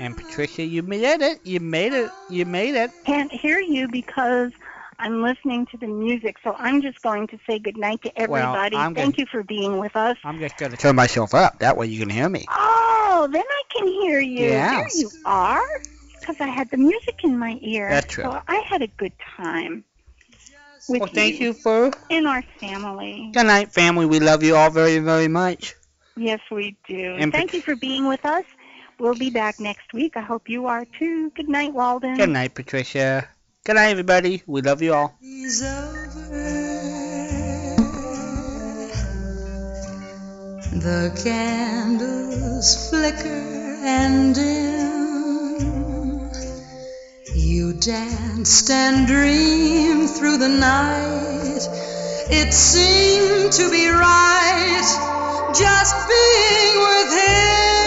And Patricia, you made it. You made it. You made it. Can't hear you because I'm listening to the music, so I'm just going to say goodnight to everybody. I'm Thank gonna- you for being with us. I'm just gonna turn myself up. That way you can hear me. Oh, then I can hear you. Yeah. There you are. Because I had the music in my ear. That's true. So I had a good time with Well, thank you for in our family. good night, family. We love you all very, very much. Yes, we do. And thank you for being with us. We'll be back next week. I hope you are too. Good night, Walden. Good night, Patricia. Good night, everybody. We love you all. is over. The candles flicker and dim. You danced and dreamed through the night. It seemed to be right just being with him.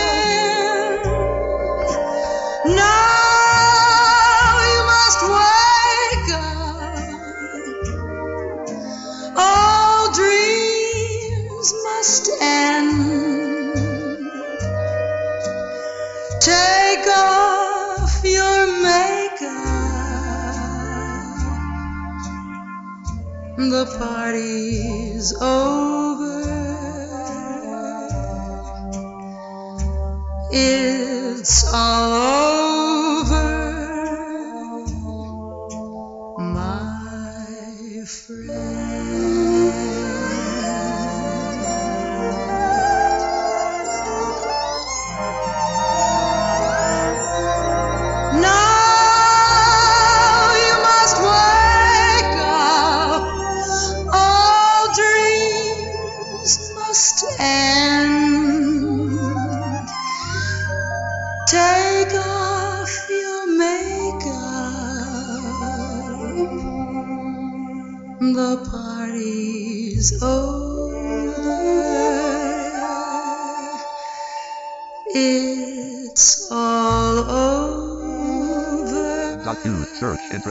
The party's over. It's all over,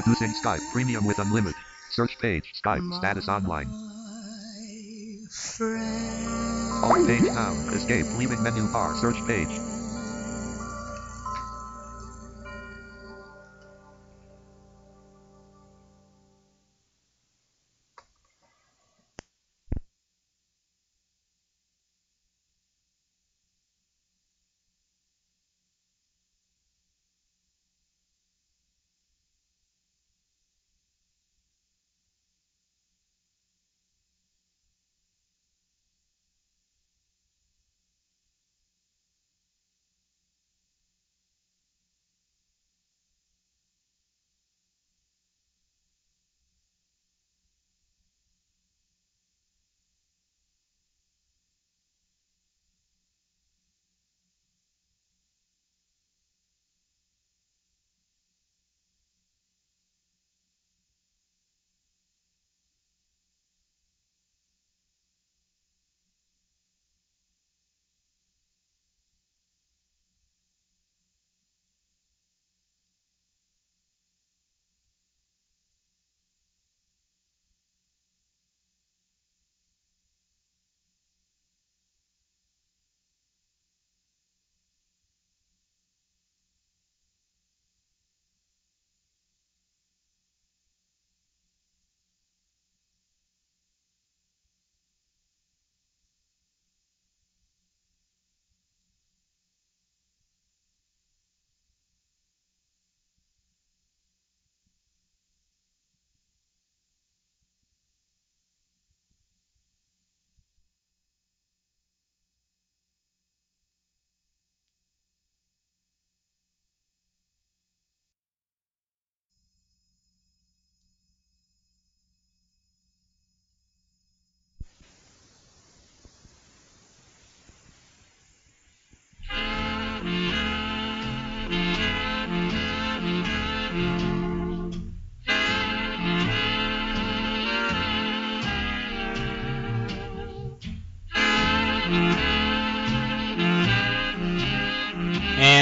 Introducing Skype Premium with Unlimited. Search page. Skype. Status online. Friend. Alt page down. Escape. Leaving menu bar. Search page.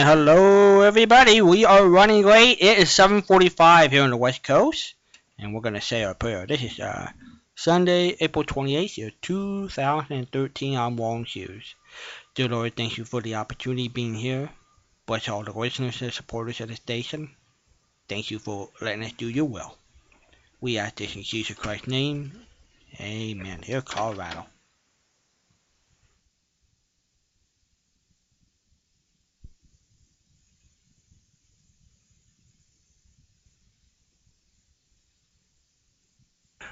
Hello, everybody. We are running late. It is 7:45 here on the West Coast, and we're gonna say our prayer. This is uh, Sunday, April 28th, year 2013. I'm Walden Hughes. Dear Lord, thank you for the opportunity being here. Bless all the listeners and supporters of the station. Thank you for letting us do your will. We ask this in Jesus Christ's name. Amen. Here, Colorado.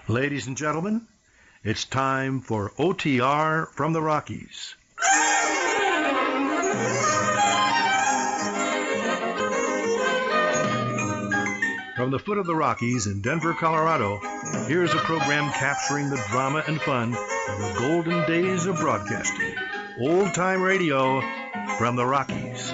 Ladies and gentlemen, it's time for OTR from the Rockies. From the foot of the Rockies in Denver, Colorado, here's a program capturing the drama and fun of the golden days of broadcasting. Old time radio from the Rockies.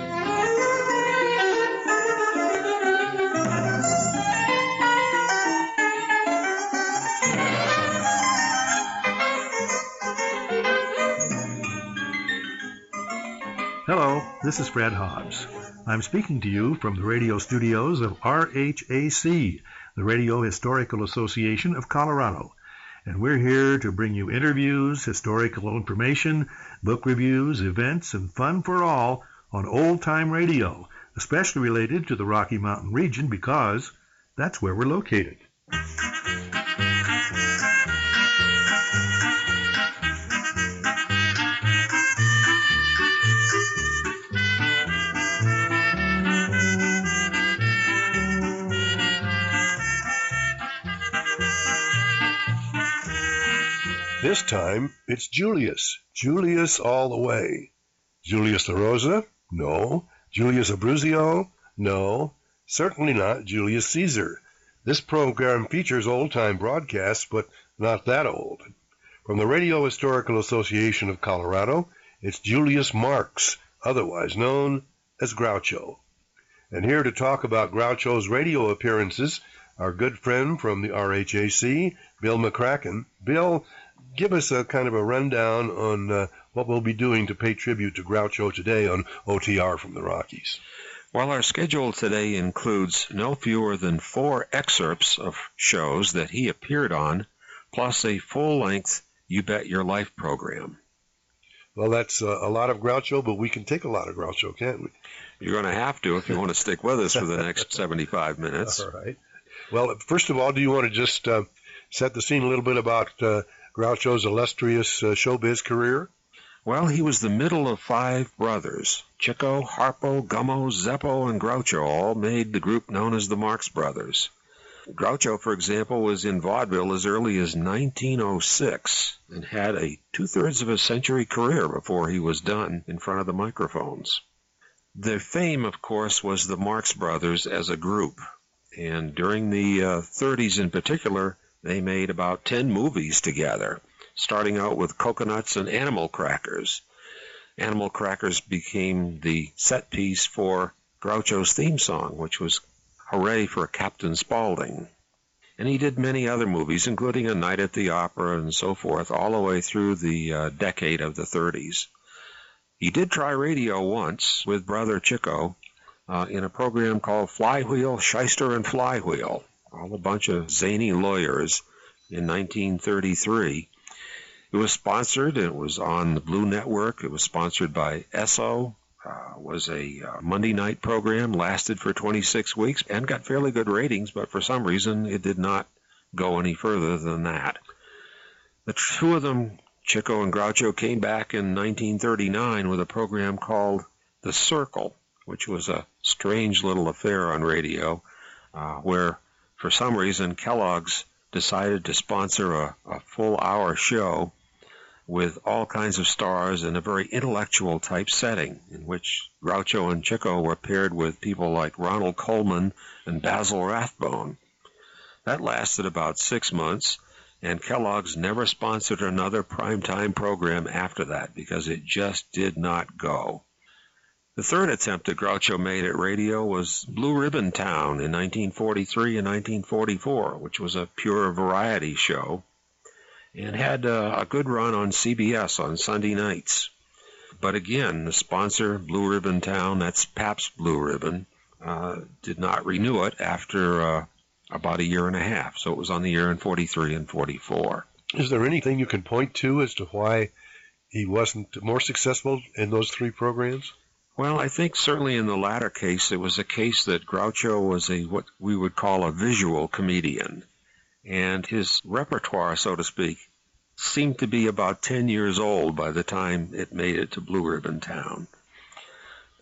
This is Fred Hobbs. I'm speaking to you from the radio studios of RHAC, the Radio Historical Association of Colorado. And we're here to bring you interviews, historical information, book reviews, events, and fun for all on old time radio, especially related to the Rocky Mountain region because that's where we're located. This time, it's Julius. Julius all the way. Julius La Rosa? No. Julius Abruzio? No. Certainly not Julius Caesar. This program features old-time broadcasts, but not that old. From the Radio Historical Association of Colorado, it's Julius Marx, otherwise known as Groucho. And here to talk about Groucho's radio appearances, our good friend from the RHAC, Bill McCracken. Bill, give us a kind of a rundown on uh, what we'll be doing to pay tribute to Groucho today on OTR from the Rockies. Well, our schedule today includes no fewer than four excerpts of shows that he appeared on, plus a full length You Bet Your Life program. Well, that's uh, a lot of Groucho, but we can take a lot of Groucho, can't we? You're going to have to if you want to stick with us for the next 75 minutes. All right. Well, first of all, do you want to just uh, set the scene a little bit about uh, Groucho's illustrious uh, showbiz career? Well, he was the middle of five brothers. Chico, Harpo, Gummo, Zeppo, and Groucho all made the group known as the Marx Brothers. Groucho, for example, was in vaudeville as early as 1906 and had a two-thirds of a century career before he was done in front of the microphones. Their fame, of course, was the Marx Brothers as a group. And during the uh, 30s in particular, they made about 10 movies together, starting out with Cocoanuts and Animal Crackers. Animal Crackers became the set piece for Groucho's theme song, which was Hooray for Captain Spaulding. And he did many other movies, including A Night at the Opera and so forth, all the way through the uh, decade of the 30s. He did try radio once with brother Chico uh, in a program called Flywheel, Shyster, and Flywheel all a bunch of zany lawyers in 1933. It was sponsored. It was on the Blue Network. It was sponsored by Esso. Uh, was a uh, Monday night program, lasted for 26 weeks, and got fairly good ratings, but for some reason it did not go any further than that. The two of them, Chico and Groucho, came back in 1939 with a program called The Circle, which was a strange little affair on radio, uh, where for some reason, Kellogg's decided to sponsor a, a full hour show with all kinds of stars in a very intellectual type setting in which Groucho and Chico were paired with people like Ronald Colman and Basil Rathbone. That lasted about six months, and Kellogg's never sponsored another primetime program after that because it just did not go. The third attempt that Groucho made at radio was Blue Ribbon Town in 1943 and 1944, which was a pure variety show and had uh, a good run on CBS on Sunday nights. But again, the sponsor, Blue Ribbon Town, that's Pabst Blue Ribbon, uh, did not renew it after uh, about a year and a half. So it was on the year in 43 and 44. Is there anything you can point to as to why he wasn't more successful in those three programs? Well, I think certainly in the latter case, it was a case that Groucho was a what we would call a visual comedian, and his repertoire, so to speak, seemed to be about 10 years old by the time it made it to Blue Ribbon Town.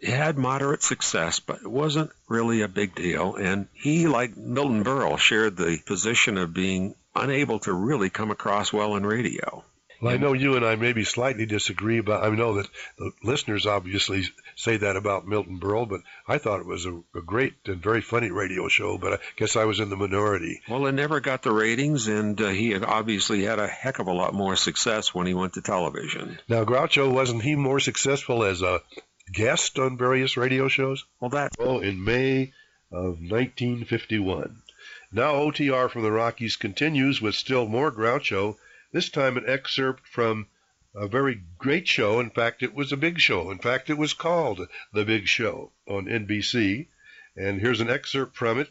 It had moderate success, but it wasn't really a big deal, and he, like Milton Berle, shared the position of being unable to really come across well in radio. Well, I know you and I maybe slightly disagree but I know that the listeners obviously say that about Milton Berle, but I thought it was a, a great and very funny radio show. But I guess I was in the minority. Well, it never got the ratings, and uh, he had obviously had a heck of a lot more success when he went to television. Now, Groucho wasn't he more successful as a guest on various radio shows? Well, that. Oh, in May of 1951. Now, OTR from the Rockies continues with still more Groucho. This time, an excerpt from a very great show. In fact, it was a big show. In fact, it was called The Big Show on NBC. And here's an excerpt from it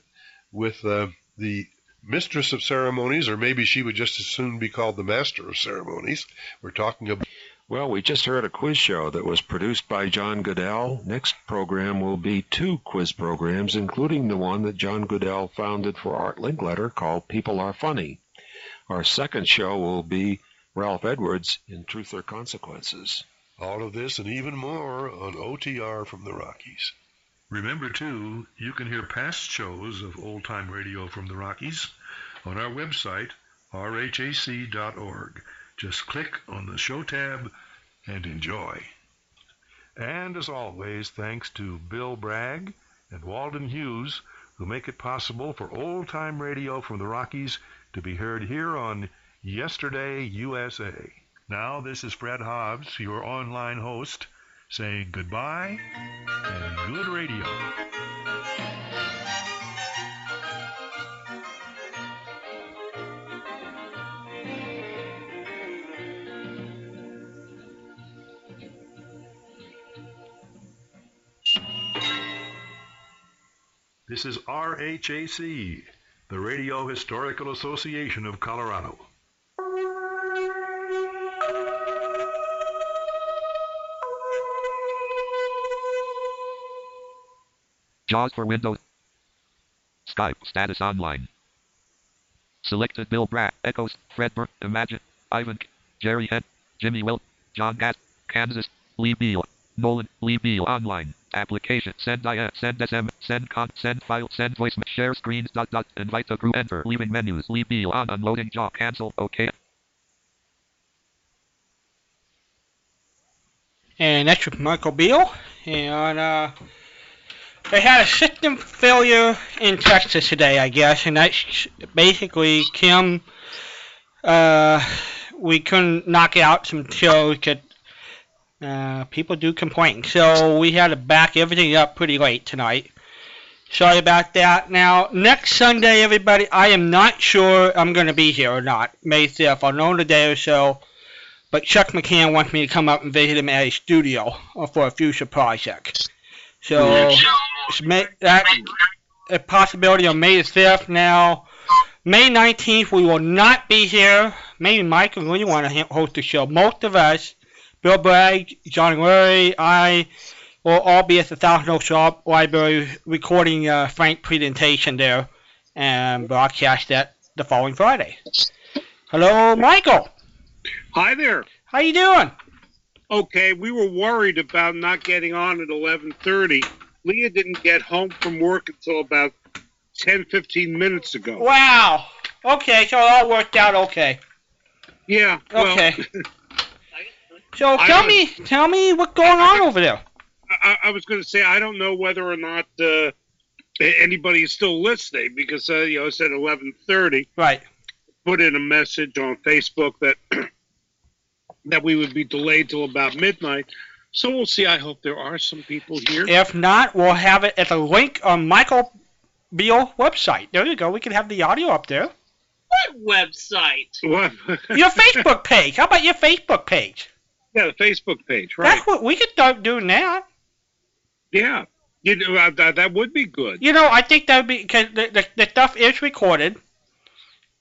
with uh, the mistress of ceremonies, or maybe she would just as soon be called the master of ceremonies. We're talking about. Well, we just heard a quiz show that was produced by John Guedel. Next program will be two quiz programs, including the one that John Guedel founded for Art Linkletter called People Are Funny. Our second show will be Ralph Edwards in Truth or Consequences. All of this and even more on OTR from the Rockies. Remember, too, you can hear past shows of old time radio from the Rockies on our website, rhac.org. Just click on the show tab and enjoy. And as always, thanks to Bill Bragg and Walden Hughes, who make it possible for old time radio from the Rockies to be heard here on Yesterday USA. Now, this is Fred Hobbs, your online host, saying goodbye and good radio. This is RHAC, the Radio Historical Association of Colorado. JAWS for Windows. Skype status online. Selected Bill Bragg, Echoes, Fred Burr, Imagine, Ivan, Jerry Head, Jimmy Will, John Gass, Kansas, Lee Beal, Nolan, Lee Beal online. Application, send IS, send SM, send con, send file, send voice, share screens, dot dot, invite the group, enter, leaving menus, Leave Beal on, unloading job. cancel, okay. And that's with Michael Beal. And uh, they had a system failure in Texas today, I guess, and that's basically Kim. Uh, we couldn't knock out some shows that uh, people do complain, so we had to back everything up pretty late tonight. Sorry about that. Now, next Sunday, everybody, I am not sure I'm going to be here or not. May 5th. I'll know in a day or so. But Chuck McCann wants me to come up and visit him at his studio for a future project. So, May, that a possibility on May the 5th. Now, May 19th, we will not be here. Maybe Mike and Lee want to host the show. Most of us, Bill Bragg, John Lurie, I will all be at the Thousand Oaks Library recording uh, Frank presentation there and broadcast that the following Friday. Hello, Michael. Hi there. How you doing? Okay, we were worried about not getting on at 11:30. Leah didn't get home from work until about 10, 15 minutes ago. Wow. Okay, so it all worked out okay. Yeah. Well, Okay. So I tell don't- me, tell me what's going on over there. I, I was going to say I don't know whether or not uh, anybody is still listening because uh, you know it's at 11:30. Right. Put in a message on Facebook that that we would be delayed till about midnight. So we'll see. I hope there are some people here. If not, we'll have it at a link on Michael Beal website. There you go. We can have the audio up there. What website? What? Your Facebook page. How about your Facebook page? Yeah, the Facebook page, right? That's what we could start doing that. Yeah. You know, uh, that, that would be good. You know, I think that would be because the, the, the stuff is recorded,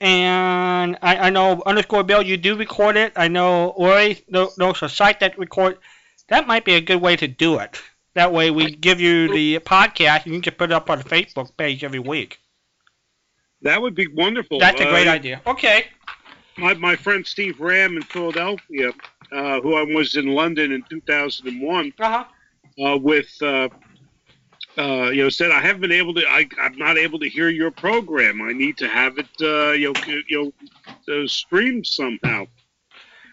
and I, I know underscore Bill, you do record it. I know Lori knows knows a site that record. That might be a good way to do it. That way, we give you the podcast, and you can put it up on the Facebook page every week. That would be wonderful. That's a great Uh, idea. Okay. My, my friend Steve Ram in Philadelphia, uh, who I was in London in 2001 Uh-huh. uh, with, uh, uh, you know, said I haven't been able to. I, I'm not able to hear your program. I need to have it, uh, you know, you know, uh, streamed somehow.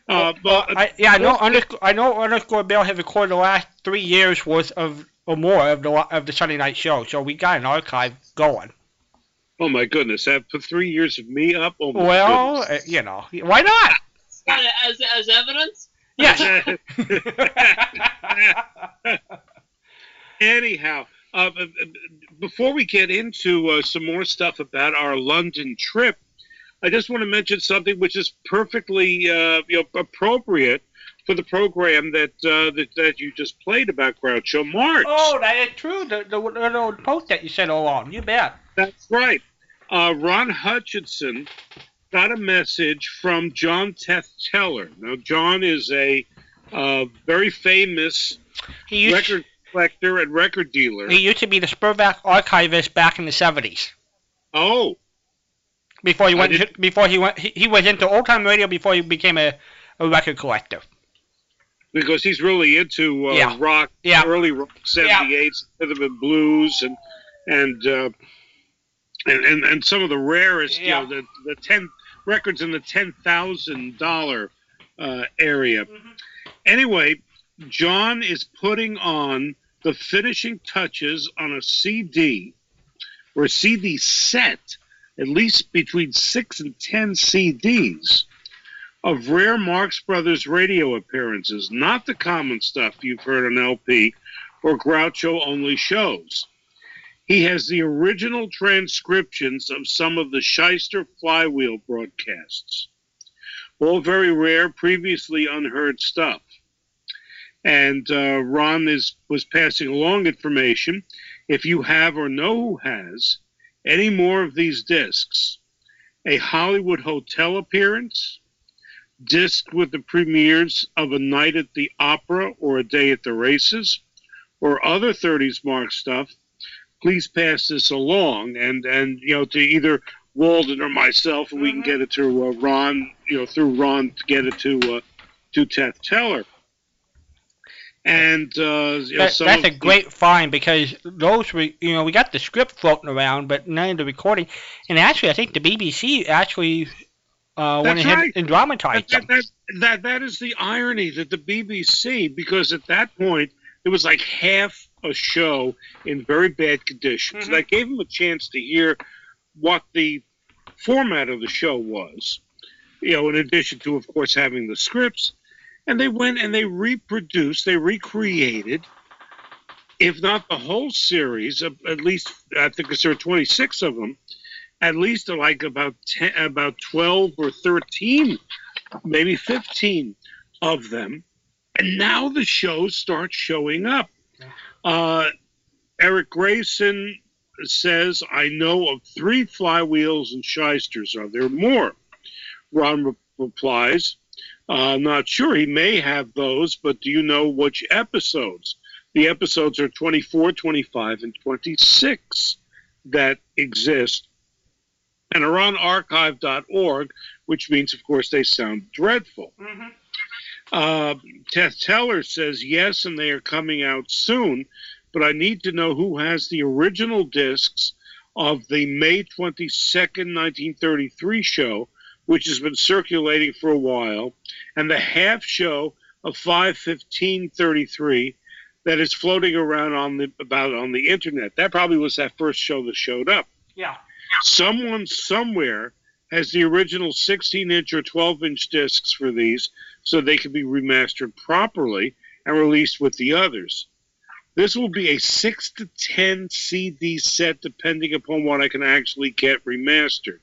Uh, but I, yeah, I know. Underscore, I know. Underscore Bill has recorded the last three years worth of or more of the of the Sunday night show, so we got an archive going. oh my goodness, that put three years of me up. Oh Well, uh, you know, why not? As, as evidence? Yes. Anyhow, uh, b- b- before we get into uh, some more stuff about our London trip, I just want to mention something which is perfectly uh, you know, appropriate for the program that, uh, that that you just played about Groucho Marx. Oh, that is true. The, the little post that you sent along. You bet. That's right. Uh, Ron Hutchinson got a message from John Teth Teller. Now, John is a uh, very famous record collector and record dealer. he used to be the Spurback archivist back in the 70s. Oh, Before he went, to, before he went, he, he was into old time radio before he became a, a record collector. because he's really into uh, Yeah. rock, Yeah. early rock, 78s, rhythm and blues, and and, uh, and and and some of the rarest, Yeah. you know, the the ten records in the ten thousand dollar uh, area. Mm-hmm. Anyway, John is putting on the finishing touches on a CD or a CD set, at least between six and ten CDs of rare Marx Brothers radio appearances, not the common stuff you've heard on LP or Groucho only shows. He has the original transcriptions of some of the Shyster Flywheel broadcasts. All very rare, previously unheard stuff. And uh, Ron is was passing along information. If you have or know who has any more of these discs, a Hollywood hotel appearance, disc with the premieres of a night at the opera or a day at the races, or other 30s mark stuff, please pass this along and and you know to either Walden or myself, and we can get it to uh, Ron, you know, through Ron to get it to uh, to Tefteller. And uh, you know, That, that's a great find because those were, you know, we got the script floating around, but none of the recording. And actually, I think the BBC actually uh, went ahead right. and dramatized that, them. that, that, that is the irony that the BBC, because at that point it was like half a show in very bad conditions. Mm-hmm. And I gave them a chance to hear what the format of the show was, you know, in addition to, of course, having the scripts. And they went and they reproduced, they recreated, if not the whole series, at least, I think there are 26 of them, at least like about 10, about 12 or 13 maybe 15 of them. And now the shows start showing up. Uh, Eric Grayson says, I know of three flywheels and shysters. Are there more? Ron re- replies, uh, not sure. He may have those, but do you know which episodes? The episodes are 24, 25, and 26 that exist and are on archive.org, which means, of course, they sound dreadful. Uh, Tefteller says yes, and they are coming out soon, but I need to know who has the original discs of the May 22nd, 1933 show, which has been circulating for a while, and the half show of 51533 that is floating around on the about on the internet. That probably was that first show that showed up Yeah. someone somewhere has the original 16 inch or 12 inch discs for these so they can be remastered properly and released with the others. This will be a 6 to 10 CD set depending upon what I can actually get remastered.